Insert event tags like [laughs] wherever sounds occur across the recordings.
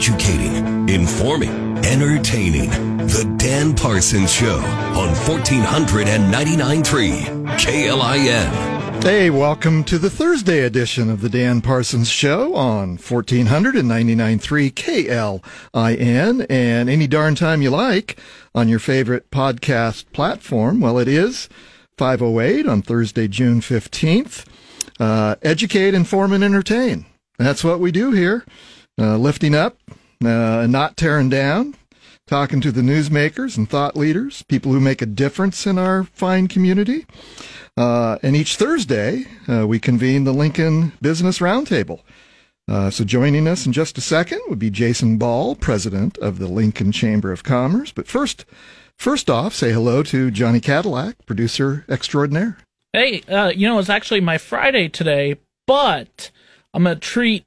educating, informing, entertaining. The Dan Parsons Show on 1499.3 KLIN. Hey, welcome to the Thursday edition of the Dan Parsons Show on 1499.3 KLIN and any darn time you like on your favorite podcast platform. Well, it is 508 on Thursday, June 15th. Uh, educate, inform, and entertain. That's what we do here. Uh, lifting up uh, and not tearing down, talking to the newsmakers and thought leaders, people who make a difference in our fine community. Uh, and each Thursday, uh, we convene the Lincoln Business Roundtable. Uh, so joining us in just a second would be Jason Ball, president of the Lincoln Chamber of Commerce. But first, first off, say hello to Johnny Cadillac, producer extraordinaire. Hey, uh, you know, it's actually my Friday today, but I'm going to treat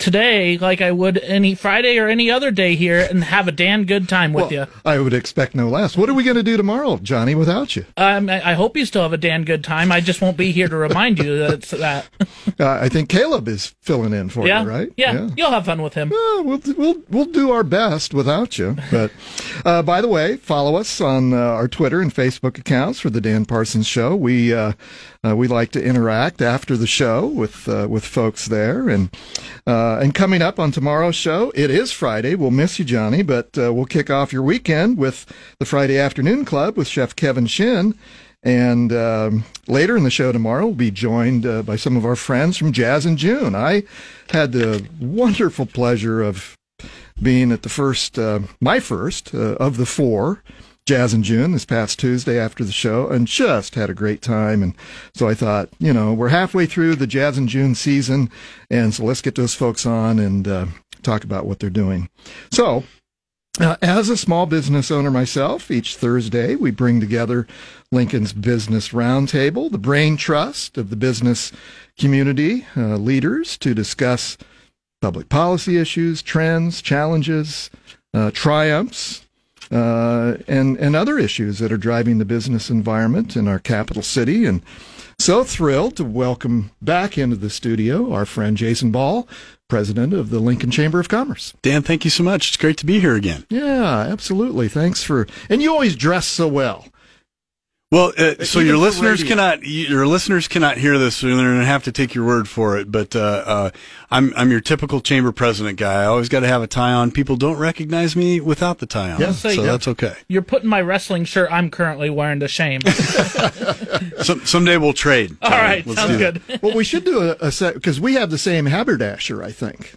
today like I would any Friday or any other day here and have a damn good time with Well, you. I would expect no less. What are we going to do tomorrow, Johnny, without you? Um, I I hope you still have a damn good time. I just won't be here to remind you that it's that. [laughs] Uh, I think Caleb is filling in for yeah, you, right? Yeah, you'll have fun with him. Uh, we'll, we'll, we'll do our best without you. But uh, by the way, follow us on uh, our Twitter and Facebook accounts for the Dan Parsons Show. We uh, uh, we like to interact after the show with uh, with folks there, and uh, and coming up on tomorrow's show, it is Friday. We'll miss you, Johnny, but uh, we'll kick off your weekend with the Friday Afternoon Club with Chef Kevin Shin. And um, later in the show tomorrow, we'll be joined uh, by some of our friends from Jazz in June. I had the wonderful pleasure of being at the first, uh, my first uh, of the four, Jazz in June, this past Tuesday after the show, and just had a great time. And so I thought, you know, we're halfway through the Jazz in June season, and so let's get those folks on and uh, talk about what they're doing. So, uh, as a small business owner myself, each Thursday we bring together Lincoln's Business Roundtable, the brain trust of the business community uh, leaders to discuss public policy issues, trends, challenges, uh, triumphs, uh, and and other issues that are driving the business environment in our capital city. And so thrilled to welcome back into the studio our friend Jason Ball, president of the Lincoln Chamber of Commerce. Dan, thank you so much. It's great to be here again. Yeah, absolutely. Thanks for and you always dress so well. Well, uh, so your listeners radio. cannot your listeners cannot hear this, so they're going to have to take your word for it. But uh, uh, I'm I'm your typical chamber president guy. I always got to have a tie on. People don't recognize me without the tie on, Yeah. so So, that's okay. You're putting my wrestling shirt I'm currently wearing to shame. [laughs] Some, someday we'll trade. All right, Let's sounds do that. good. Well, we should do a, a set because we have the same haberdasher, I think.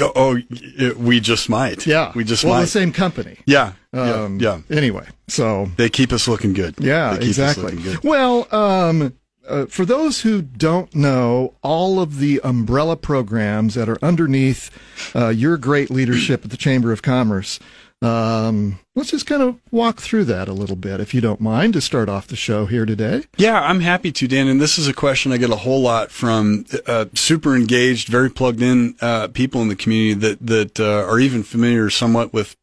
Oh, oh, y- we just might. Yeah, we just well, might. the same company. Yeah, Um, yeah, yeah. Anyway, so They keep us looking good. Yeah, They keep us exactly. looking good. Well, um, uh, for those who don't know, all of the umbrella programs that are underneath uh, your great leadership at the Chamber of Commerce, um, let's just kind of walk through that a little bit, if you don't mind, to start off the show here today. Yeah, I'm happy to, Dan. And this is a question I get a whole lot from uh, super engaged, very plugged in uh, people in the community that that uh, are even familiar somewhat with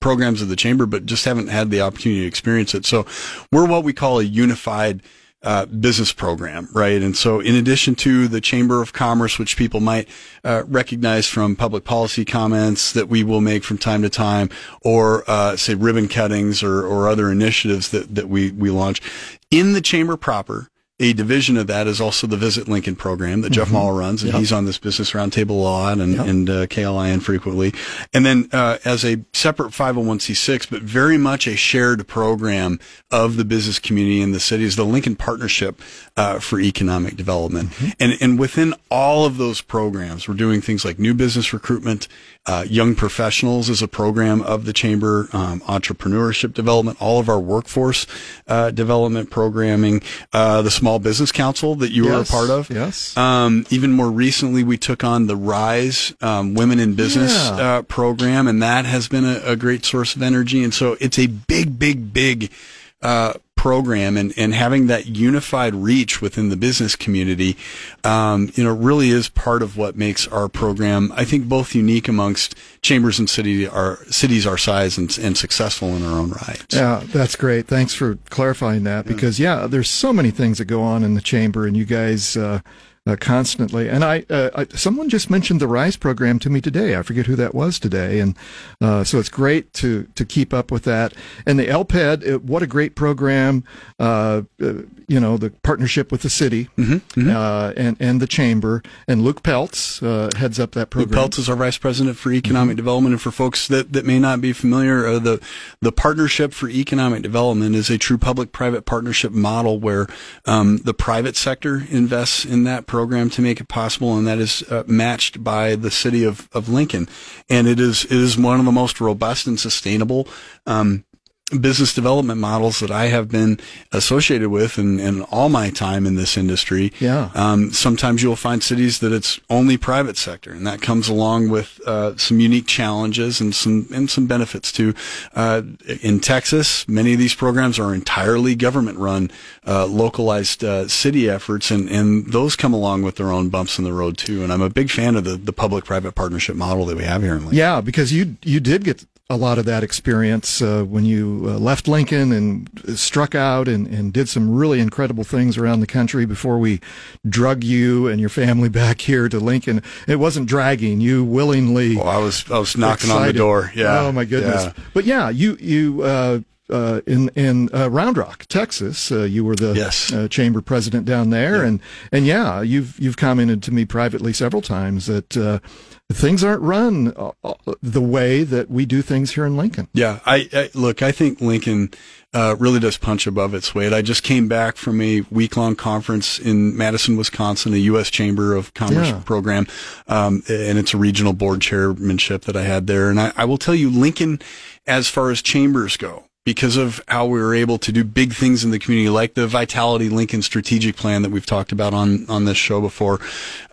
programs of the chamber, but just haven't had the opportunity to experience it. So we're what we call a unified. Uh, business program, right? And so, in addition to the Chamber of Commerce, which people might uh, recognize from public policy comments that we will make from time to time, or uh, say ribbon cuttings or, or other initiatives that that we we launch in the chamber proper, a division of that is also the Visit Lincoln program that Jeff Maul runs, and Yep. he's on this business roundtable a lot and, Yep. and uh, KLIN frequently. And then uh, as a separate 501c6, but very much a shared program of the business community in the city is the Lincoln Partnership uh, for Economic Development. And, and within all of those programs, we're doing things like new business recruitment, uh, young professionals is a program of the chamber, um, entrepreneurship development, all of our workforce uh, development programming, uh, the Small Business Council that you were a part of. yes. Um, even more recently, we took on the Rise um, Women in Business Yeah. uh, program, and that has been a, a great source of energy. And so it's a big, big, big uh, program, and, and having that unified reach within the business community, um, you know, really is part of what makes our program, I think, both unique amongst chambers and city our cities our size and, and successful in our own right. Yeah, that's great. Thanks for clarifying that because yeah, there's so many things that go on in the chamber, and you guys uh, uh, constantly. And I, uh, I, someone just mentioned the Rise program to me today. I forget who that was today, and uh, so it's great to to keep up with that. And the LPED, it, what a great program! Uh, uh, you know, the partnership with the city Mm-hmm, Uh, and and the chamber, and Luke Peltz uh, heads up that program. Luke. Peltz is our vice president for economic development, and for folks that, that may not be familiar, uh, the the partnership for economic development is a true public-private partnership model where um, the private sector invests in that program to make it possible, and that is uh, matched by the city of, of Lincoln, and it is it is one of the most robust and sustainable. Um, business development models that I have been associated with in, in all my time in this industry. Yeah. Um, sometimes you'll find cities that it's only private sector, and that comes along with uh, some unique challenges and some and some benefits too. Uh, in Texas, many of these programs are entirely government-run, uh, localized uh, city efforts, and, and those come along with their own bumps in the road too. And I'm a big fan of the, the public-private partnership model that we have here in Lincoln. Yeah, because you you did get a lot of that experience uh, when you uh, left Lincoln and struck out and, and did some really incredible things around the country before we drug you and your family [laughs] back here to Lincoln. It wasn't dragging you willingly. Well, I was I was knocking on the door. Yeah. Oh my goodness. Yeah. But yeah, you you uh, uh, in in uh, Round Rock, Texas, uh, you were the Yes. uh, chamber president down there, and and yeah, you've you've commented to me privately several times that uh, things aren't run uh, the way that we do things here in Lincoln. Yeah, I, I look. I think Lincoln uh, really does punch above its weight. I just came back from a week long conference in Madison, Wisconsin, a U.S. Chamber of Commerce Yeah. program, um, and it's a regional board chairmanship that I had there. And I, I will tell you, Lincoln, as far as chambers go. Because of how we were able to do big things in the community, like the Vitality Lincoln strategic plan that we've talked about on, on this show before,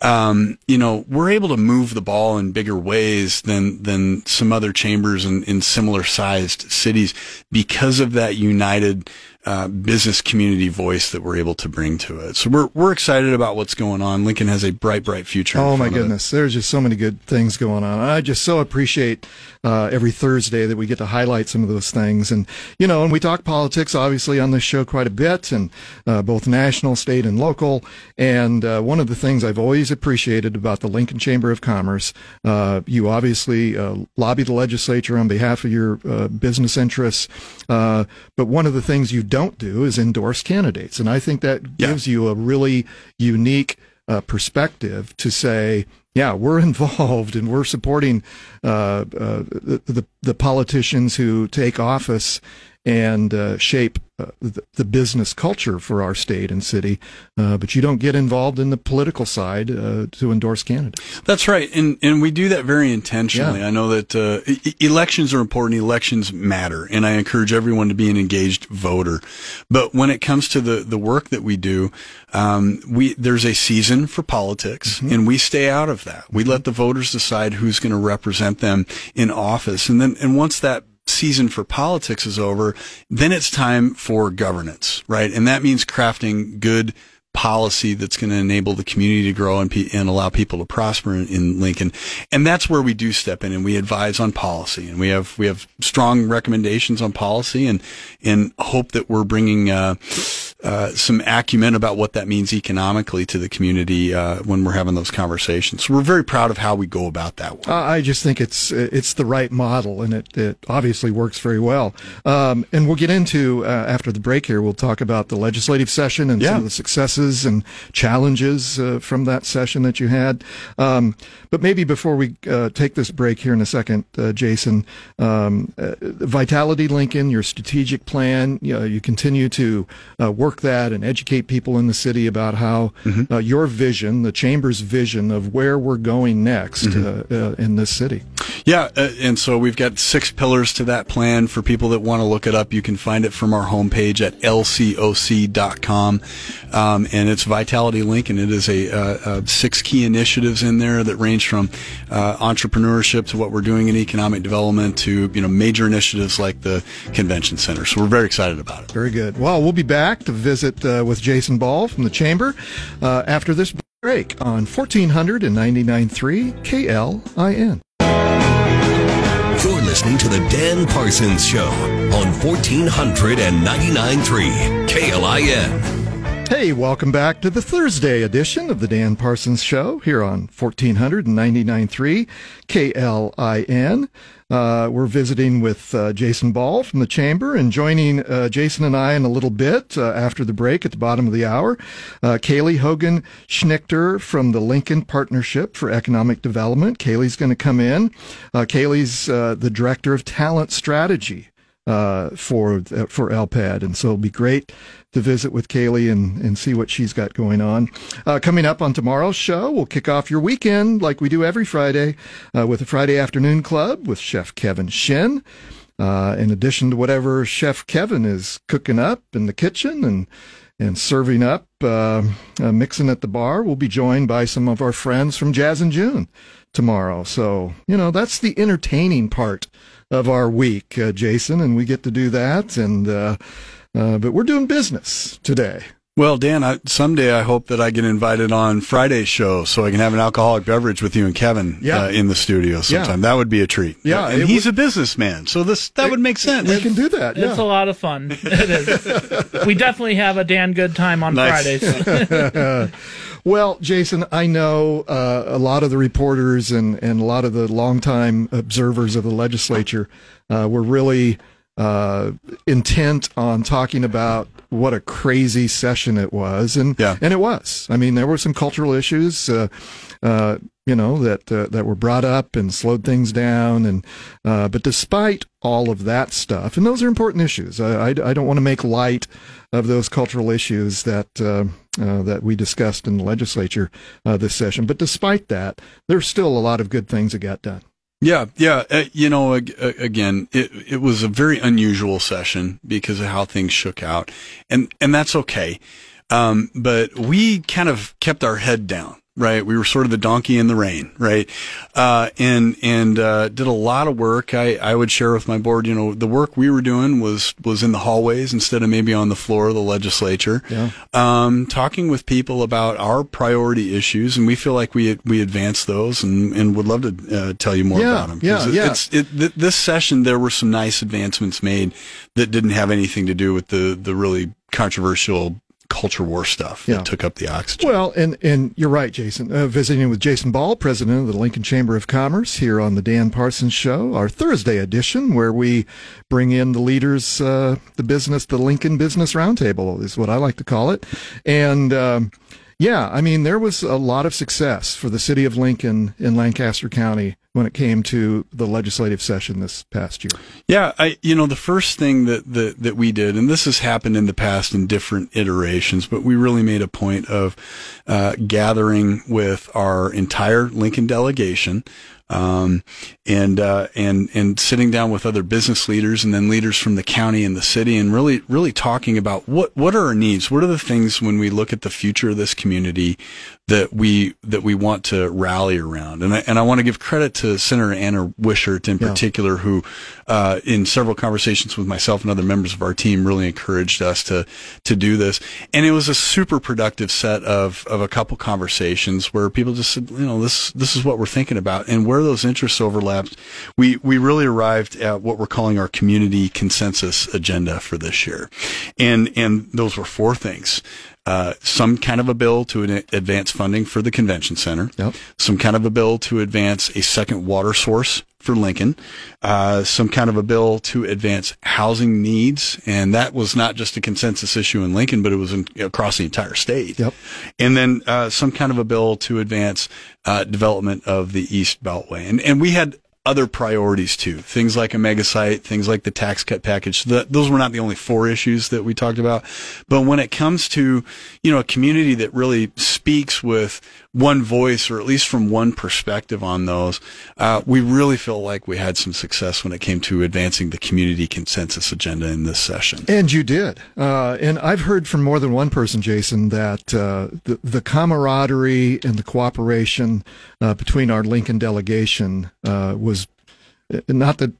um, you know, we're able to move the ball in bigger ways than than some other chambers in, in similar sized cities because of that united uh, business community voice that we're able to bring to it. So we're we're excited about what's going on. Lincoln has a bright, bright future. Oh my front of it. goodness, there's just so many good things going on. I just so appreciate uh, every Thursday that we get to highlight some of those things, and you know, and we talk politics obviously on this show quite a bit, and uh, both national, state, and local. And uh, one of the things I've always appreciated about the Lincoln Chamber of Commerce, uh, you obviously uh, lobby the legislature on behalf of your uh, business interests, uh, but one of the things you don't do is endorse candidates, and I think that Yeah. gives you a really unique uh, perspective to say, yeah, we're [laughs] involved and we're supporting uh, uh, the, the the politicians who take office and uh, shape uh, the, the business culture for our state and city. Uh, but you don't get involved in the political side uh, to endorse candidates. That's right, and and we do that very intentionally. Yeah. I know that uh, e- elections are important. Elections matter, and I encourage everyone to be an engaged voter. But when it comes to the the work that we do, um, we there's a season for politics, and we stay out of that. We let the voters decide who's going to represent them in office, and then and once that season for politics is over, then it's time for governance, right? And that means crafting good policy that's going to enable the community to grow and, pe- and allow people to prosper in, in Lincoln. And that's where we do step in and we advise on policy and we have, we have strong recommendations on policy and, and hope that we're bringing, uh, uh, some acumen about what that means economically to the community, uh, when we're having those conversations. So we're very proud of how we go about that one. Uh, I just think it's it's the right model, and it, it obviously works very well. Um, and we'll get into uh, after the break here. We'll talk about the legislative session and some of the successes and challenges uh, from that session that you had. Um, but maybe before we uh, take this break here in a second, uh, Jason, um, uh, Vitality Lincoln, your strategic plan, you, know, you continue to uh, work that and educate people in the city about how uh, your vision, the chamber's vision of where we're going next uh, uh, in this city. Yeah, uh, and so we've got six pillars to that plan. For people that want to look it up, you can find it from our homepage at lcoc.com. Um, and it's Vitality Link, and it is a, uh, uh, six key initiatives in there that range from uh, entrepreneurship to what we're doing in economic development to you know major initiatives like the convention center. So we're very excited about it. Very good. Well, we'll be back to visit uh, with Jason Ball from the Chamber uh, after this break on 1499.3 KLIN. You're listening to the Dan Parsons Show on 1499.3 KLIN. Hey, welcome back to the Thursday edition of the Dan Parsons Show here on 1499.3 KLIN. Uh, we're visiting with uh, Jason Ball from the Chamber and joining uh, Jason and I in a little bit uh, after the break at the bottom of the hour. Uh, Kaylie Hogan Schnittker from the Lincoln Partnership for Economic Development. Kaylie's going to come in. Uh, Kaylie's the Director of Talent Strategy for for LPED, and so it'll be great to visit with Kaylie and, and see what she's got going on. Uh, coming up on tomorrow's show, we'll kick off your weekend like we do every Friday uh, with a Friday afternoon club with Chef Kevin Shin. Uh, in addition to whatever Chef Kevin is cooking up in the kitchen and and serving up, uh, uh, mixing at the bar, we'll be joined by some of our friends from Jazz in June tomorrow. So you know that's the entertaining part of our week, uh, Jason, and we get to do that and. Uh, but we're doing business today. Well, Dan, I, someday I hope that I get invited on Friday's show so I can have an alcoholic beverage with you and Kevin yeah. uh, in the studio sometime. Yeah. That would be a treat. Yeah, and he's would, a businessman, so this that it, would make sense. We can do that. It's a lot of fun. It is. [laughs] we definitely have a Dan good time on nice. Fridays. [laughs] well, Jason, I know uh, a lot of the reporters and, and a lot of the longtime observers of the legislature uh, were really uh, intent on talking about what a crazy session it was, and yeah. and it was. I mean, there were some cultural issues, uh, uh, you know, that uh, that were brought up and slowed things down, and uh, but despite all of that stuff, and those are important issues. I, I, I don't want to make light of those cultural issues that uh, uh, that we discussed in the legislature this session, but despite that, there's still a lot of good things that got done. Yeah, yeah. Uh, you know, again, it it was a very unusual session because of how things shook out, and and that's okay. Um, but we kind of kept our head down right? We were sort of the donkey in the rain, right? Uh, and, and, uh, did a lot of work. I, I would share with my board, you know, the work we were doing was, was in the hallways instead of maybe on the floor of the legislature. Yeah. Um, talking with people about our priority issues. And we feel like we, we advanced those and, and would love to, uh, tell you more yeah, about them. Yeah. It, yeah. It's, it, th- this session, there were some nice advancements made that didn't have anything to do with the, the really controversial culture war stuff yeah. that took up the oxygen. Well, and and you're right, Jason. Uh, visiting with Jason Ball, president of the Lincoln Chamber of Commerce, here on the Dan Parsons Show, our Thursday edition, where we bring in the leaders, uh, the business, the Lincoln Business Roundtable is what I like to call it, and. Um, yeah, I mean, there was a lot of success for the city of Lincoln in Lancaster County when it came to the legislative session this past year. Yeah, I, you know, the first thing that, that, that we did, and this has happened in the past in different iterations, but we really made a point of uh, gathering with our entire Lincoln delegation, um, and uh, and and sitting down with other business leaders and then leaders from the county and the city, and really really talking about what what are our needs, what are the things when we look at the future of this community that we that we want to rally around, and I, and I want to give credit to Senator Anna Wishart in particular, yeah. who uh, in several conversations with myself and other members of our team really encouraged us to to do this, and it was a super productive set of of a couple conversations where people just said, you know, this this is what we're thinking about, and where those interests overlapped, we we really arrived at what we're calling our community consensus agenda for this year, and and those were four things. Uh, some kind of a bill to advance funding for the convention center, yep. some kind of a bill to advance a second water source for Lincoln, uh, some kind of a bill to advance housing needs, and that was not just a consensus issue in Lincoln, but it was in, across the entire state. Yep. And then uh, some kind of a bill to advance uh, development of the East Beltway, and and we had other priorities too. Things like a mega site, things like the tax cut package. Those were not the only four issues that we talked about. But when it comes to, you know, a community that really speaks with one voice or at least from one perspective on those, uh, we really feel like we had some success when it came to advancing the community consensus agenda in this session. And you did. Uh, and I've heard from more than one person, Jason, that uh, the, the camaraderie and the cooperation uh, between our Lincoln delegation uh, was not that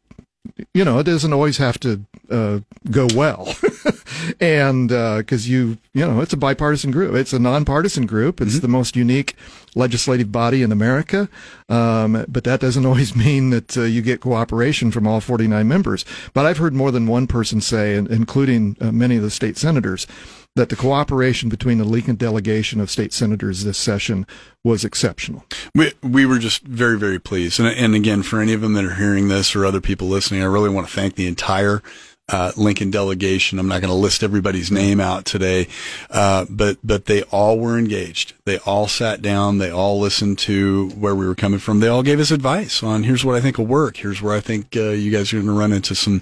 you know, it doesn't always have to uh, go well. [laughs] and because uh, you, you know, it's a bipartisan group, it's a nonpartisan group, it's mm-hmm. the most unique legislative body in America. Um, but that doesn't [laughs] always mean that uh, you get cooperation from all 49 members. But I've heard more than one person say, including uh, many of the state senators, that the cooperation between the Lincoln delegation of state senators this session was exceptional. We we were just very very pleased, and and again for any of them that are hearing this or other people listening, I really want to thank the entire uh, Lincoln delegation. I'm not going to list everybody's name out today, uh, but but they all were engaged. They all sat down. They all listened to where we were coming from. They all gave us advice on here's what I think will work. Here's where I think uh, you guys are going to run into some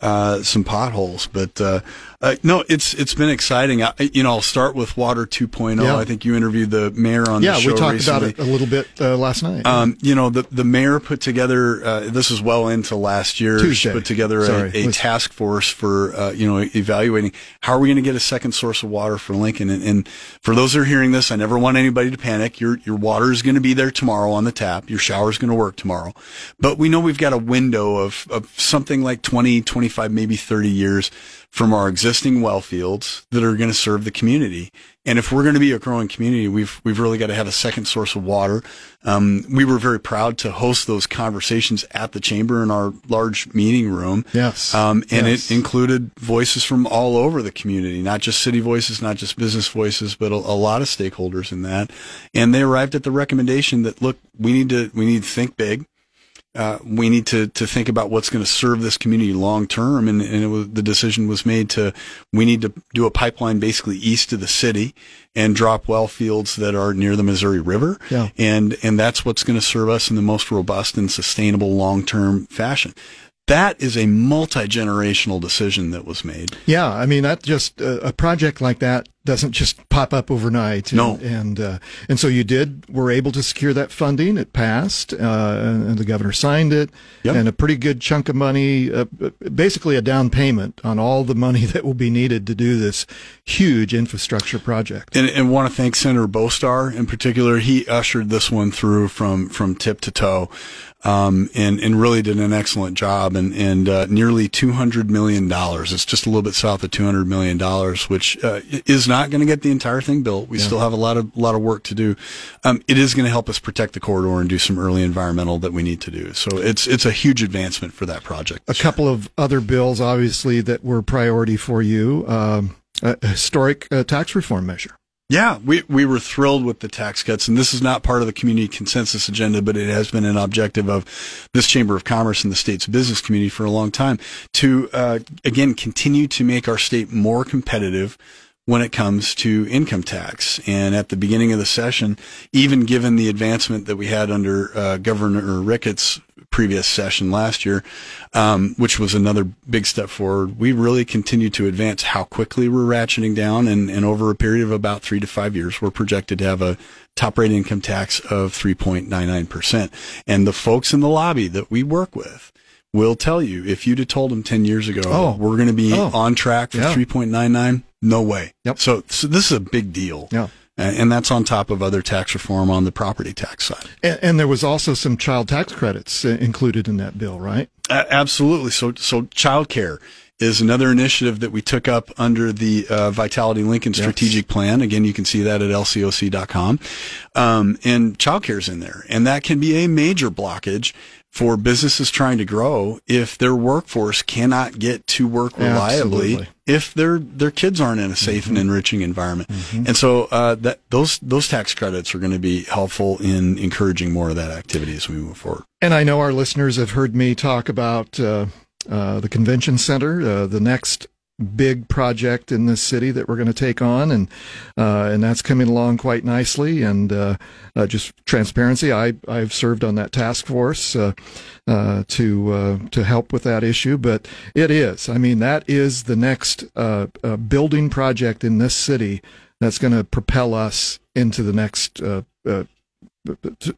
uh, some potholes. But uh, uh, no, it's it's been exciting. I, you know, I'll start with Water 2.0. Yeah. I think you interviewed the mayor on Yeah, the show we talked recently. about it a little bit uh, last night. Um, you know, the the mayor put together. Uh, this is well into last year. Tuesday. She put together Sorry. a, a task force for uh, you know evaluating how are we going to get a second source of water for Lincoln. And, and for those that are hearing this, I never want anybody to panic. Your your water is going to be there tomorrow on the tap. Your shower is going to work tomorrow. But we know we've got a window of of something like 20, 25, maybe 30 years from our existing well fields that are going to serve the community. And if we're going to be a growing community, we've we've really got to have a second source of water. Um, we were very proud to host those conversations at the chamber in our large meeting room. Yes. Um, and Yes. it included voices from all over the community, not just city voices, not just business voices, but a, a lot of stakeholders in that. And they arrived at the recommendation that look, we need to we need to think big uh, we need to, to think about what's going to serve this community long term. And, and it was, the decision was made to, we need to do a pipeline basically east of the city and drop well fields that are near the Missouri River. Yeah. And, and that's what's going to serve us in the most robust and sustainable long term fashion. That is a multi generational decision that was made. Yeah, I mean that just uh, a project like that doesn't just pop up overnight. And, No. and uh, and so you did were able to secure that funding. It passed, uh, and the governor signed it, Yep. and a pretty good chunk of money, uh, basically a down payment on all the money [laughs] that will be needed to do this huge infrastructure project. and, and want to thank Senator Bostar in particular. He ushered this one through from from tip to toe, um, and and really did an excellent job. And and uh, nearly two hundred million dollars. It's just a little bit south of two hundred million dollars, which uh, is not going to get the entire thing built. We still have a lot of lot of work to do. Um, it is going to help us protect the corridor and do some early environmental that we need to do. So it's it's a huge advancement for that project. A couple of other bills, obviously, that were priority for you. Um, a historic uh, tax reform measure. Yeah, we, we were thrilled with the tax cuts, and this is not part of the community consensus agenda, but it has been an objective of this Chamber of Commerce and the state's business community for a long time to, uh, again, continue to make our state more competitive when it comes to income tax. And at the beginning of the session, even given the advancement that we had under uh, Governor Ricketts' previous session last year, um, which was another big step forward, we really continue to advance how quickly we're ratcheting down. And, and over a period of about three to five years, we're projected to have a top rate income tax of 3.99%. And the folks in the lobby that we work with, will tell you if you'd have told them 10 years ago Oh. we're going to be Oh. on track for Yeah. 3.99 no way Yep. so, so this is a big deal Yeah. And, that's on top of other tax reform on the property tax side And, and there was also some child tax credits uh, included in that bill, right? A- absolutely so so childcare is another initiative that we took up under the uh, Vitality Lincoln strategic plan. Again, you can see that at lcoc.com. Um, and childcare is in there. And that can be a major blockage for businesses trying to grow if their workforce cannot get to work reliably Absolutely. if their their kids aren't in a safe and enriching environment. And so uh, that those those tax credits are going to be helpful in encouraging more of that activity as we move forward. And I know our listeners have heard me talk about uh, uh, the convention center, uh, the next big project in this city that we're going to take on, and uh, and that's coming along quite nicely. And uh, uh, just transparency, I I've served on that task force uh, uh, to uh, to help with that issue. But it is, I mean, that is the next building project in this city that's going to propel us into the next.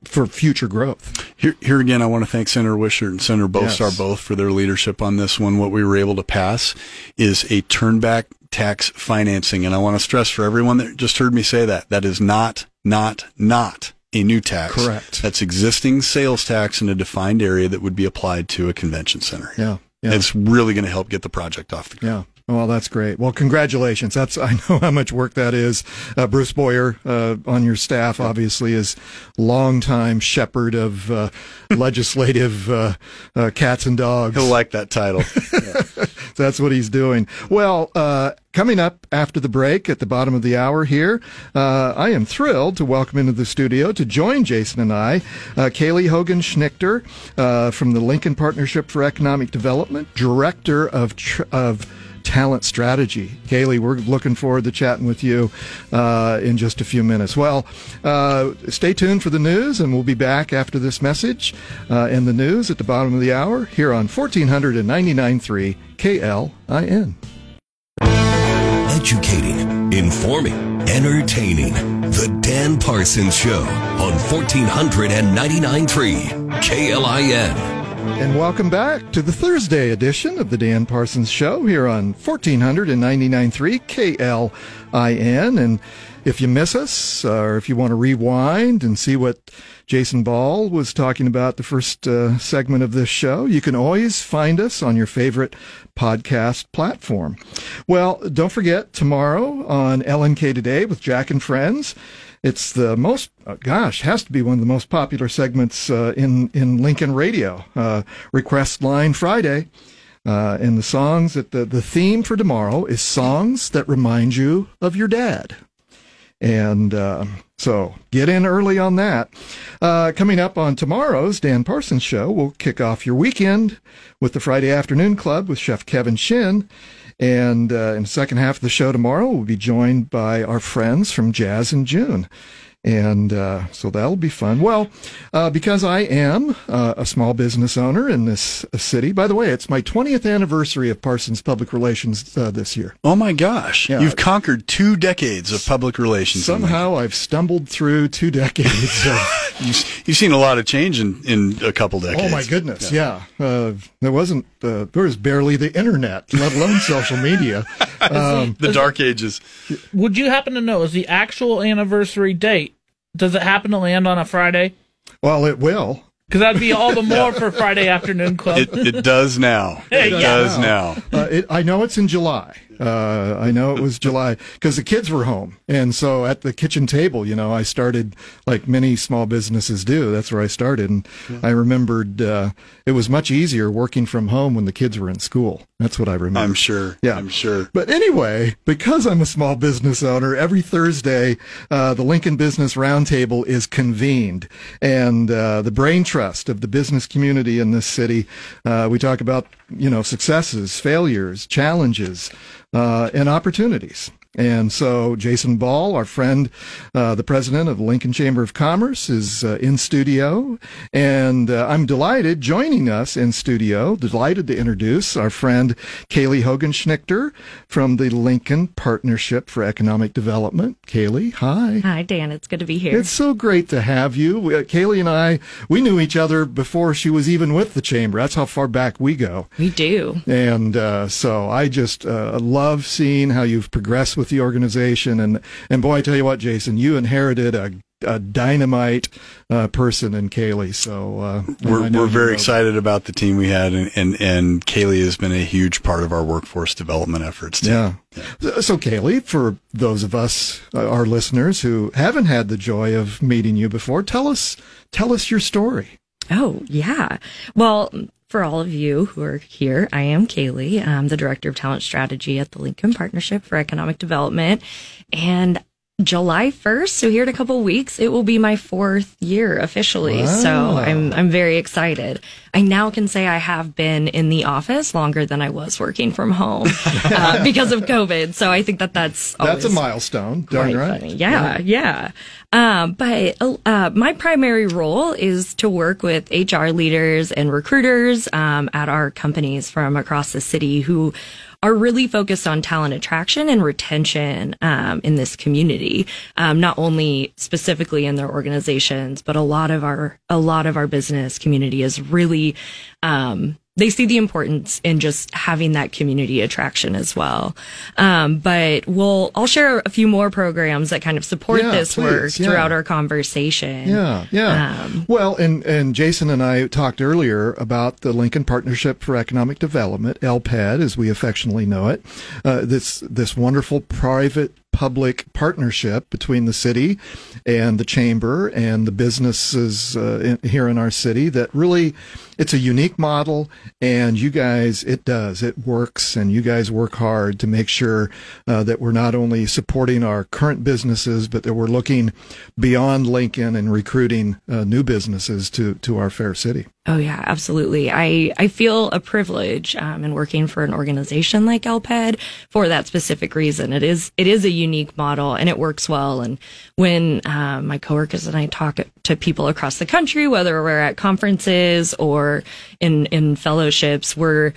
For future growth. Here, here again, I want to thank Senator Wishart and Senator Bostar Yes. both for their leadership on this one. What we were able to pass is a turnback tax financing. And I want to stress for everyone that just heard me say that, that is not, not, not a new tax. Correct. That's existing sales tax in a defined area that would be applied to a convention center. Yeah. Yeah. It's really going to help get the project off the ground. Yeah. Well, that's great. Well, congratulations. That's I know how much work that is. Uh, Bruce Bohrer uh, on your staff, obviously, is longtime shepherd of uh, [laughs] legislative uh, uh, cats and dogs. He'll like that title. [laughs] That's what he's doing. Well, uh, coming up after the break at the bottom of the hour here, uh, I am thrilled to welcome into the studio to join Jason and I, uh, Kaylie Hogan Schnittker uh, from the Lincoln Partnership for Economic Development, Director of tr- of talent strategy. Kaylee, we're looking forward to chatting with you uh, in just a few minutes. Well, uh, stay tuned for the news, and we'll be back after this message uh, and the news at the bottom of the hour here on 1499.3 KLIN. Educating, informing, entertaining. The Dan Parsons Show on 1499.3 KLIN. And welcome back to the Thursday edition of the Dan Parsons Show here on 1499.3 KLIN. And if you miss us, or if you want to rewind and see what Jason Ball was talking about the first uh, segment of this show, you can always find us on your favorite podcast platform. Well, don't forget tomorrow on LNK Today with Jack and Friends. It's the most, uh, gosh, has to be one of the most popular segments uh, in in Lincoln radio. Uh, Request Line Friday, uh, and the songs that the the theme for tomorrow is songs that remind you of your dad. And uh, so get in early on that. Uh, coming up on tomorrow's Dan Parsons show, we'll kick off your weekend with the Friday Afternoon Club with Chef Kevin Shin. And uh, in the second half of the show tomorrow, we'll be joined by our friends from Jazz in June. And uh, so that'll be fun. Well, uh, because I am uh, a small business owner in this uh, city, by the way, it's my 20th anniversary of Parsons Public Relations uh, this year. oh my gosh. Yeah. You've conquered two decades of public relations. Somehow I've stumbled through two decades of [laughs] You've, you've seen a lot of change in, in a couple decades. Oh my goodness! Yeah, Uh, there wasn't. Uh, there was barely the internet, let alone [laughs] social media. Um, The dark ages. Would you happen to know is the actual anniversary date? Does it happen to land on a Friday? well, it will. Because that'd be all the [laughs] more for Friday afternoon club. It, it does now. It Yeah. does now. Uh, it, I know it's in July. Uh, I know it was July because the kids were home, and so at the kitchen table, you know, I started like many small businesses do. That's where I started, and I remembered uh, it was much easier working from home when the kids were in school. That's what I remember. I'm sure. Yeah. I'm sure. But anyway, because I'm a small business owner, every Thursday, uh, the Lincoln Business Roundtable is convened. And uh, the brain trust of the business community in this city, uh, we talk about, you know, successes, failures, challenges, uh, and opportunities. And so Jason Ball, our friend, uh, the president of the Lincoln Chamber of Commerce, is uh, in studio. And uh, I'm delighted joining us in studio, delighted to introduce our friend Kaylie Hogan Schnittker from the Lincoln Partnership for Economic Development. Kaylie, hi. Hi, Dan. It's good to be here. It's so great to have you. We- uh, Kaylie and I, we knew each other before she was even with the chamber. That's how far back we go. we do. And uh, so I just uh, love seeing how you've progressed with the organization. And and boy, I tell you what, Jason, you inherited a, a dynamite uh, person in Kaylie. So uh, We're, we're very know excited about the team we had, and, and, and Kaylie has been a huge part of our workforce development efforts. Too. Yeah. So, so, Kaylie, for those of us, uh, our listeners who haven't had the joy of meeting you before, tell us tell us your story. Oh, yeah. Well, for all of you who are here, I am Kaylie. I'm the Director of Talent Strategy at the Lincoln Partnership for Economic Development. And July 1st, so here in a couple weeks, it will be my fourth year officially. So I'm I'm very excited. I now can say I have been in the office longer than I was working from home [laughs] uh, because of COVID. So I think that that's That's a milestone. Quite right. funny. Yeah, yeah. Um, but uh, my primary role is to work with HR leaders and recruiters um, at our companies from across the city who are really focused on talent attraction and retention um, in this community. Um, not only specifically in their organizations, but a lot of our a lot of our business community is really um, they see the importance in just having that community attraction as well. Um, but we'll, I'll share a few more programs that kind of support Yeah, this please, work yeah. throughout our conversation. Yeah, yeah. Um, well, and and Jason and I talked earlier about the Lincoln Partnership for Economic Development, LPED, as we affectionately know it. Uh, this this wonderful private public partnership between the city and the chamber and the businesses uh, in, here in our city that really it's a unique model and you guys it does. It works and you guys work hard to make sure uh, that we're not only supporting our current businesses but that we're looking beyond lincoln and recruiting uh, new businesses to to our fair city Oh yeah, absolutely. I, I feel a privilege um, in working for an organization like LPED for that specific reason. It is it is a unique model and it works well. And when uh, my coworkers and I talk to people across the country, whether we're at conferences or in in fellowships, we're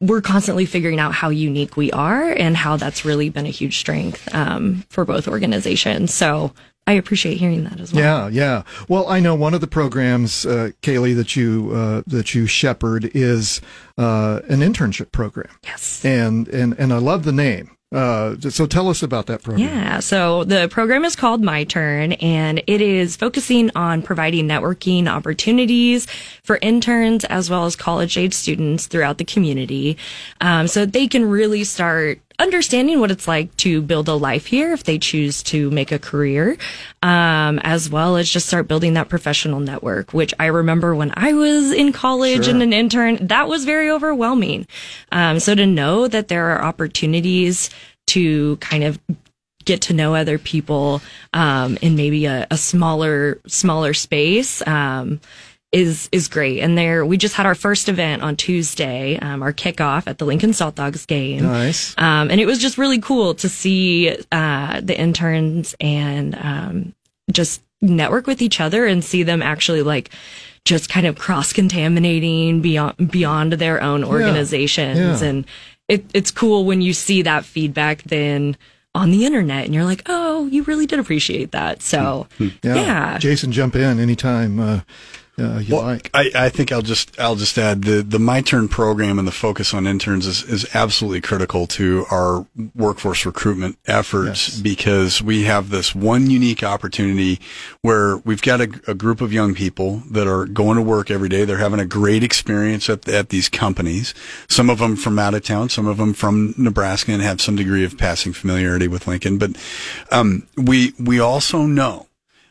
we're constantly figuring out how unique we are and how that's really been a huge strength um, for both organizations. So I appreciate hearing that as well. Yeah, yeah. Well, I know one of the programs, uh, Kaylie, that you uh, that you shepherd is uh, an internship program, Yes. and and and I love the name. Uh, so tell us about that program. Yeah, so the program is called My Turn and it is focusing on providing networking opportunities for interns as well as college age students throughout the community um, so they can really start understanding what it's like to build a life here if they choose to make a career, um, as well as just start building that professional network, which I remember when I was in college Sure. and an intern, that was very overwhelming. Um, so to know that there are opportunities to kind of get to know other people um, in maybe a, a smaller smaller space um, is is great. And there, we just had our first event on Tuesday, um, our kickoff at the Lincoln Saltdogs game. Nice. Um, and it was just really cool to see uh, the interns and um, just network with each other and see them actually like just kind of cross contaminating beyond beyond their own organizations. Yeah. And it, it's cool when you see that feedback then on the internet and you're like, oh, you really did appreciate that. So Yeah. yeah. Jason, jump in anytime uh, uh, you Well, like. I, I think I'll just I'll just add the the My Turn program and the focus on interns is, is absolutely critical to our workforce recruitment efforts Yes. because we have this one unique opportunity where we've got a, a group of young people that are going to work every day. They're having a great experience at at these companies. Some of them from out of town, some of them from Nebraska, and have some degree of passing familiarity with Lincoln. But um, we we also know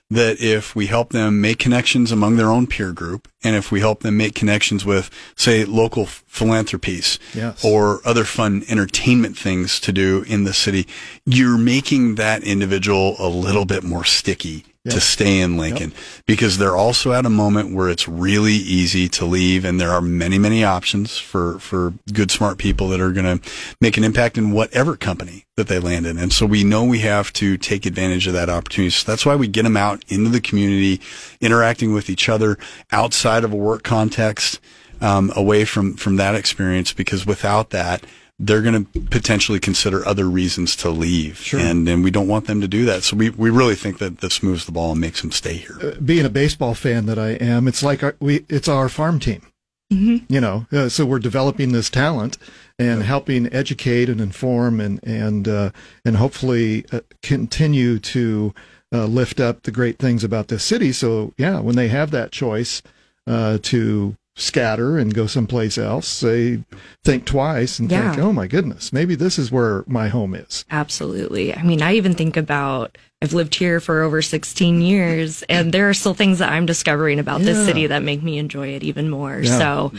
that if we help them make connections among their own peer group, and if we help them make connections with, say, local philanthropies Yes. or other fun entertainment things to do in the city, you're making that individual a little bit more sticky to stay in Lincoln because they're also at a moment where it's really easy to leave and there are many, many options for, for good, smart people that are going to make an impact in whatever company that they land in. And so we know we have to take advantage of that opportunity. So that's why we get them out into the community, interacting with each other outside of a work context, um, away from, from that experience because without that, they're going to potentially consider other reasons to leave. Sure. And, and we don't want them to do that. So we, we really think that this moves the ball and makes them stay here. Being a baseball fan that I am, it's like our, we it's our farm team. You know, uh, so we're developing this talent and helping educate and inform and and uh, and hopefully uh, continue to uh, lift up the great things about this city. So yeah, when they have that choice uh, to scatter and go someplace else, they think twice and think, "Oh my goodness, maybe this is where my home is." Absolutely. I mean, I even think about I've lived here for over 16 years and there are still things that I'm discovering about Yeah. this city that make me enjoy it even more. Yeah. So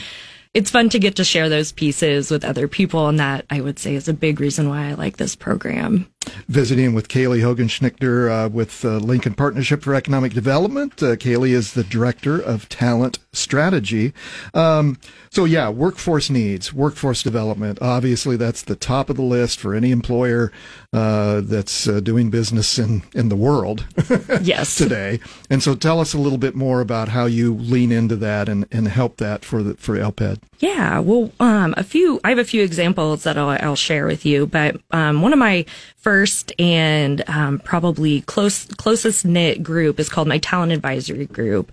it's fun to get to share those pieces with other people and that I would say is a big reason why I like this program. Visiting with Kaylie Hogan Schnittker uh, with uh, Lincoln Partnership for Economic Development. Uh, Kaylie is the Director of Talent Strategy. Um, so, yeah, workforce needs, workforce development. Obviously, that's the top of the list for any employer uh, that's uh, doing business in, in the world [laughs] Yes. today. And so, tell us a little bit more about how you lean into that and, and help that for the, for LPED. Yeah, well, um, a few. I have a few examples that I'll, I'll share with you, but um, one of my first and um, probably close closest knit group is called my Talent Advisory Group,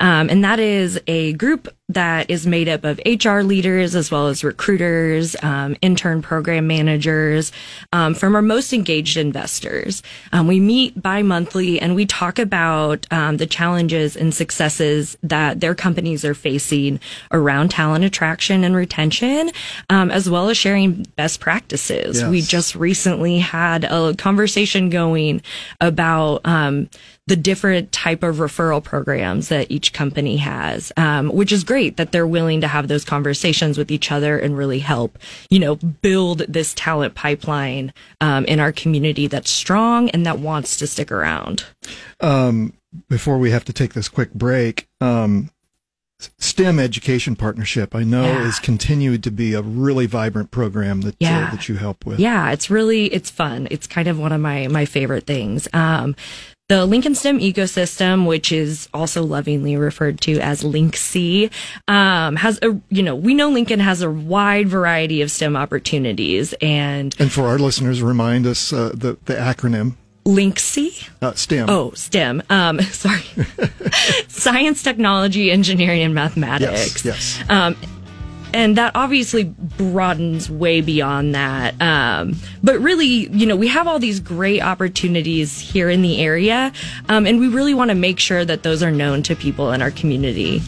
um, and that is a group that is made up of HR leaders as well as recruiters, um, intern program managers, um, from our most engaged investors. Um, we meet bi-monthly and we talk about um, the challenges and successes that their companies are facing around talent attraction and retention, um, as well as sharing best practices. Yes. We just recently had a conversation going about um, the different type of referral programs that each company has, um, which is great that they're willing to have those conversations with each other and really help, you know, build this talent pipeline um, in our community that's strong and that wants to stick around. before we have to take this quick break, um, STEM Education Partnership, I know, Yeah. is continued to be a really vibrant program that Yeah. uh, that you help with. Yeah, it's really it's fun. It's kind of one of my my favorite things. Um, the Lincoln STEM ecosystem, which is also lovingly referred to as Link C, um, has a you know we know Lincoln has a wide variety of STEM opportunities, and And for our listeners, remind us uh, the the acronym Link C. uh, STEM. Oh, STEM. Um, [laughs] sorry, [laughs] science, technology, engineering, and mathematics. yes, yes. And that obviously broadens way beyond that. Um, but really, you know, we have all these great opportunities here in the area, um, and we really want to make sure that those are known to people in our community.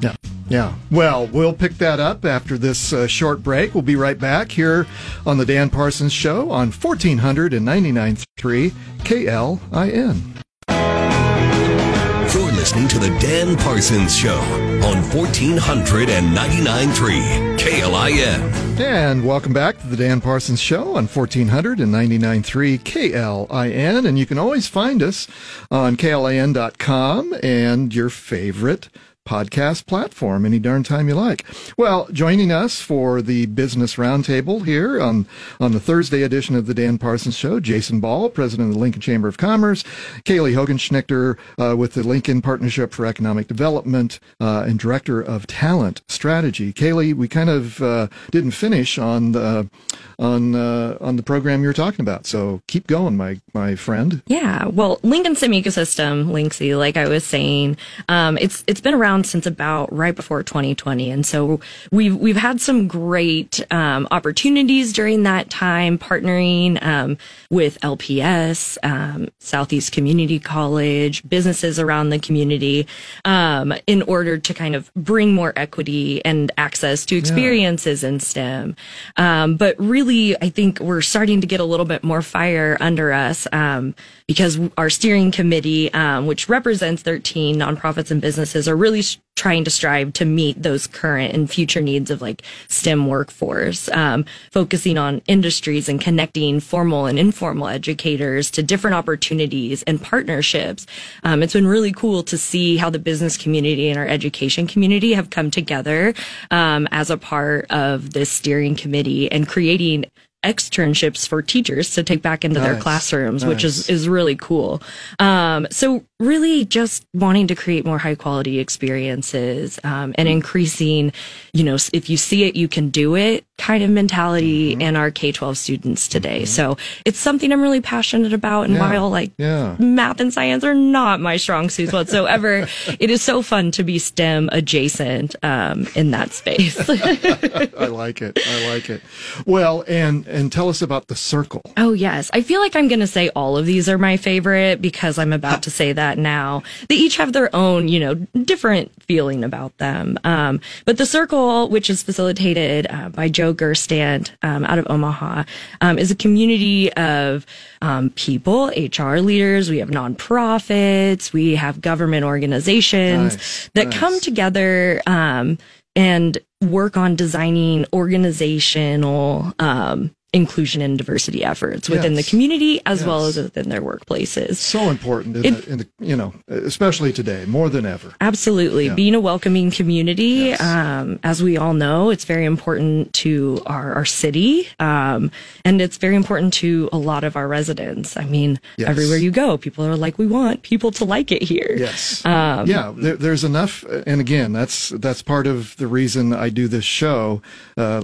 Yeah. Yeah. Well, we'll pick that up after this uh, short break. We'll be right back here on the Dan Parsons Show on 1499.3 KLIN. Listening to the Dan Parsons Show on 1499.3 KLIN. And welcome back to the Dan Parsons Show on 1499.3 KLIN. And you can always find us on KLIN.com and your favorite podcast platform any darn time you like. Well, joining us for the business roundtable here on, on the Thursday edition of the Dan Parsons Show, Jason Ball, president of the Lincoln Chamber of Commerce, Kaylie Hogan-Schnittker uh, with the Lincoln Partnership for Economic Development uh, and director of talent strategy. Kaylie, we kind of uh, didn't finish on the on uh, on the program you're talking about, so keep going, my my friend. Yeah, well, Lincoln STEM Ecosystem, Linksy, like I was saying, um, it's it's been around since about right before 2020, and so we've we've had some great um, opportunities during that time, partnering um, with LPS, um, Southeast Community College, businesses around the community, um, in order to kind of bring more equity and access to experiences in STEM. Um, but really, I think we're starting to get a little bit more fire under us um, because our steering committee, um, which represents 13 nonprofits and businesses, are really s- trying to strive to meet those current and future needs of like STEM workforce, um, focusing on industries and connecting formal and informal educators to different opportunities and partnerships. Um, it's been really cool to see how the business community and our education community have come together um, as a part of this steering committee and creating externships for teachers to take back into their Nice. classrooms, which is is really cool. Um, so really just wanting to create more high quality experiences um, and increasing, you know, if you see it, you can do it kind of mentality Mm-hmm. in our K twelve students today. So it's something I'm really passionate about. And Yeah. while like Yeah. math and science are not my strong suits whatsoever, [laughs] it is so fun to be STEM adjacent um, in that space. [laughs] I like it. I like it. Well, and and tell us about the circle. Oh, yes. I feel like I'm going to say all of these are my favorite because I'm about to say that now. They each have their own, you know, different feeling about them. Um, but the circle, which is facilitated uh, by Joe Gerstandt um, out of Omaha, um, is a community of um, people, HR leaders. We have nonprofits. We have government organizations Nice, that nice. come together um, and work on designing organizational um, inclusion and diversity efforts within Yes. the community as well as within their workplaces. So important in, It- the, in the you know, especially today, more than ever. Absolutely. Yeah. Being a welcoming community, Yes. um, as we all know, it's very important to our, our city. Um, and it's very important to a lot of our residents. I mean, Yes. everywhere you go, people are like, we want people to like it here. Yes. Um, yeah. There, there's enough, and again, that's that's part of the reason I do this show. Uh,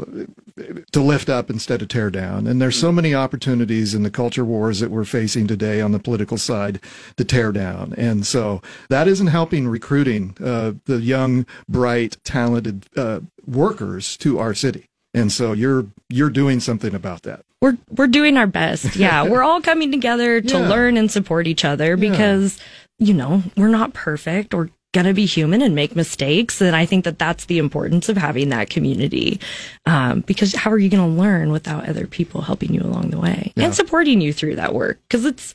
to lift up instead of tear down. And there's so many opportunities in the culture wars that we're facing today on the political side to tear down. And so that isn't helping recruiting uh, the young, bright, talented uh, workers to our city. And so you're you're doing something about that. We're we're doing our best. Yeah, [laughs] we're all coming together to Yeah. learn and support each other because you know we're not perfect. We're gonna be human and make mistakes, and I think that that's the importance of having that community. Um, because how are you gonna learn without other people helping you along the way and supporting you through that work? Because it's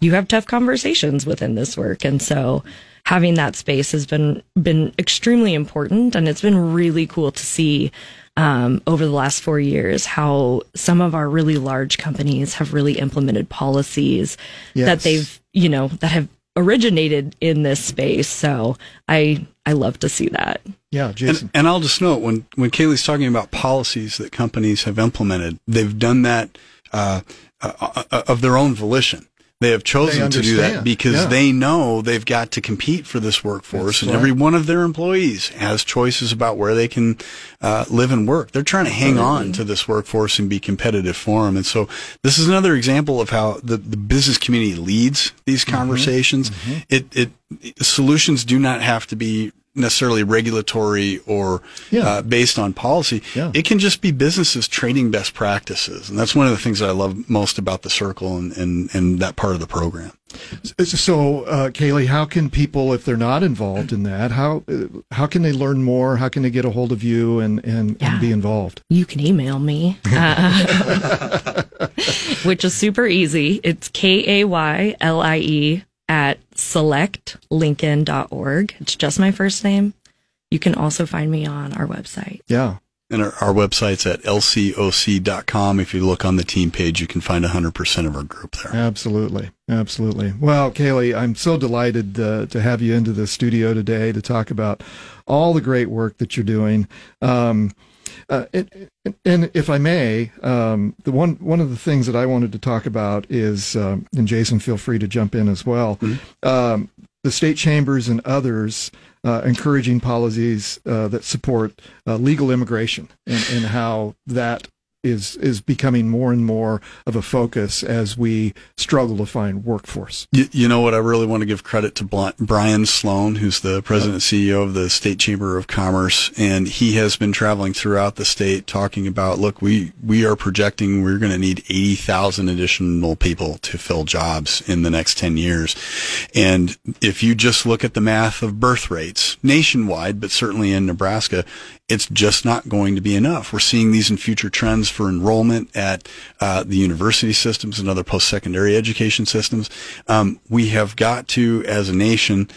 you have tough conversations within this work, and so having that space has been been extremely important, and it's been really cool to see um, over the last four years how some of our really large companies have really implemented policies that they've you know that have originated in this space. So I I love to see that. Yeah, Jason. And, and I'll just note when when Kaylie's talking about policies that companies have implemented, they've done that uh, uh, uh, of their own volition. They have chosen to do that because Yeah. they know they've got to compete for this workforce, That's and right. every one of their employees has choices about where they can uh, live and work. They're trying to hang on to this workforce and be competitive for them. And so, this is another example of how the, the business community leads these Mm-hmm. conversations. It, it solutions do not have to be necessarily regulatory or Yeah. uh, based on policy. Yeah. It can just be businesses trading best practices. And that's one of the things that I love most about the circle and, and, and that part of the program. So, uh, Kaylie, how can people, if they're not involved in that, how uh, how can they learn more? How can they get a hold of you and and, Yeah. and be involved? You can email me, uh, [laughs] [laughs] which is super easy. It's K A Y L I E at selectlincoln.org. It's just my first name. You can also find me on our website. Yeah. And our, our website's at lcoc.com. If you look on the team page, you can find 100% of our group there. Absolutely, absolutely. Well, Kaylie, I'm so delighted uh, to have you into the studio today to talk about all the great work that you're doing. Um, uh, and, and if I may, um, the one one of the things that I wanted to talk about is, um, and Jason, feel free to jump in as well. Um, the state chambers and others uh, encouraging policies uh, that support uh, legal immigration and, and how that is is becoming more and more of a focus as we struggle to find workforce. You, you know what? I really want to give credit to Bryan Slone, who's the president and CEO of the State Chamber of Commerce, and he has been traveling throughout the state talking about, look, we we are projecting we're going to need eighty thousand additional people to fill jobs in the next ten years, and if you just look at the math of birth rates nationwide, but certainly in Nebraska, it's just not going to be enough. We're seeing these in future trends for enrollment at uh, the university systems and other post-secondary education systems. Um, we have got to, as a nation,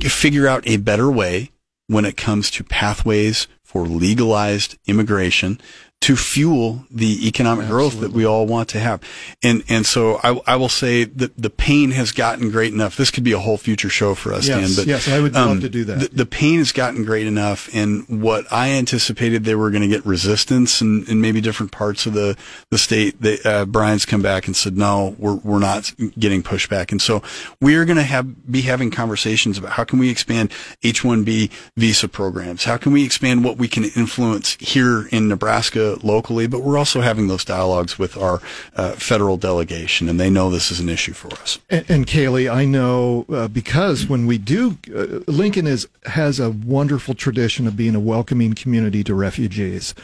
figure out a better way when it comes to pathways for legalized immigration to fuel the economic growth that we all want to have. And and so I, I will say that the pain has gotten great enough. This could be a whole future show for us, Yes, Dan. But yes, I would love to do that. The, the pain has gotten great enough, and what I anticipated they were going to get resistance and in, maybe different parts of the the state. They, uh, Bryan's come back and said, no, we're we're not getting pushback, and so we are going to have be having conversations about how can we expand H-1B visa programs, how can we expand what we can influence here in Nebraska locally, but we're also having those dialogues with our uh, federal delegation, and they know this is an issue for us. And, and Kaylie, I know uh, because when we do, uh, Lincoln is has a wonderful tradition of being a welcoming community to refugees.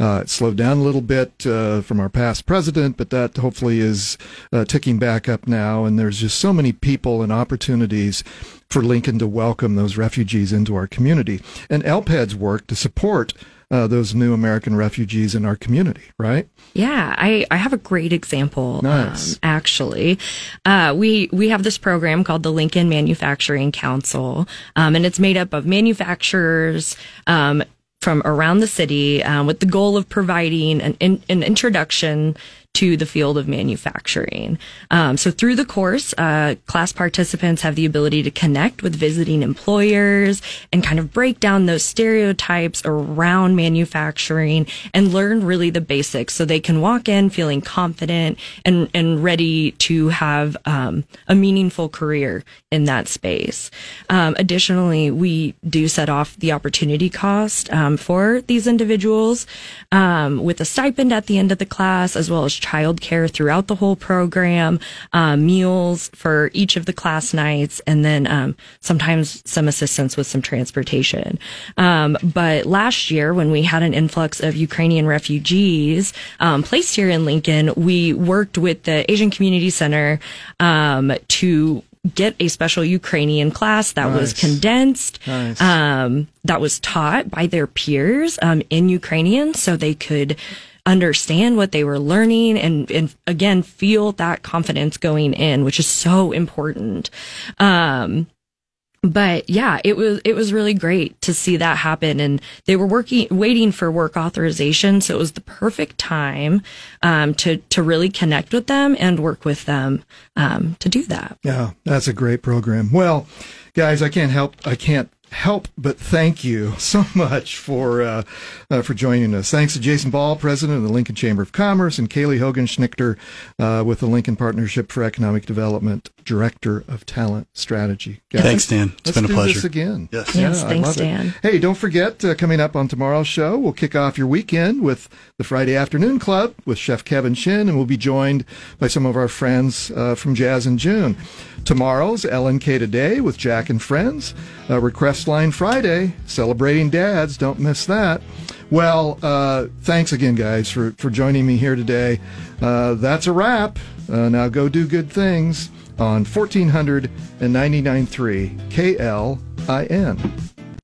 Uh, it slowed down a little bit uh, from our past president, but that hopefully is ticking back up now. And there's just so many people and opportunities for Lincoln to welcome those refugees into our community. And LPED's work to support uh, those new American refugees in our community, right? Yeah, I, I have a great example. Nice. Um, actually, uh, we we have this program called the Lincoln Manufacturing Council, um, and it's made up of manufacturers. Um, from around the city, um, with the goal of providing an, in, an introduction to the field of manufacturing. Um, so through the course, uh, class participants have the ability to connect with visiting employers and kind of break down those stereotypes around manufacturing and learn really the basics so they can walk in feeling confident and, and ready to have um, a meaningful career in that space. Um, additionally, we do set off the opportunity cost um, for these individuals um, with a stipend at the end of the class, as well as childcare throughout the whole program, um, meals for each of the class nights, and then um, sometimes some assistance with some transportation. Um, but last year, when we had an influx of Ukrainian refugees um, placed here in Lincoln, we worked with the Asian Community Center um, to get a special Ukrainian class that was condensed, Nice. um, that was taught by their peers um, in Ukrainian, so they could understand what they were learning and, and again feel that confidence going in, which is so important. Um, but yeah, it was it was really great to see that happen, and they were working waiting for work authorization, so it was the perfect time um, to to really connect with them and work with them um, to do that. Yeah, that's a great program. Well, guys, I can't help I can't help but thank you [laughs] so much for uh, uh, for joining us. Thanks to Jason Ball, president of the Lincoln Chamber of Commerce, and Kaylie Hogan Schnittker uh, with the Lincoln Partnership for Economic Development, director of talent strategy. Guys, Thanks, Dan. It's let's been a do pleasure. This again. Yes. Yes, I thanks, love it. Dan. Hey, don't forget, uh, coming up on tomorrow's show, we'll kick off your weekend with the Friday Afternoon Club with Chef Kevin Shinn, and we'll be joined by some of our friends uh, from Jazz in June. Tomorrow's LNK Today with Jack and Friends. Uh, Request Line Friday, celebrating dads. Don't miss that. Well, uh, thanks again, guys, for, for joining me here today. Uh, that's a wrap. Uh, now go do good things on 1499.3 KLIN.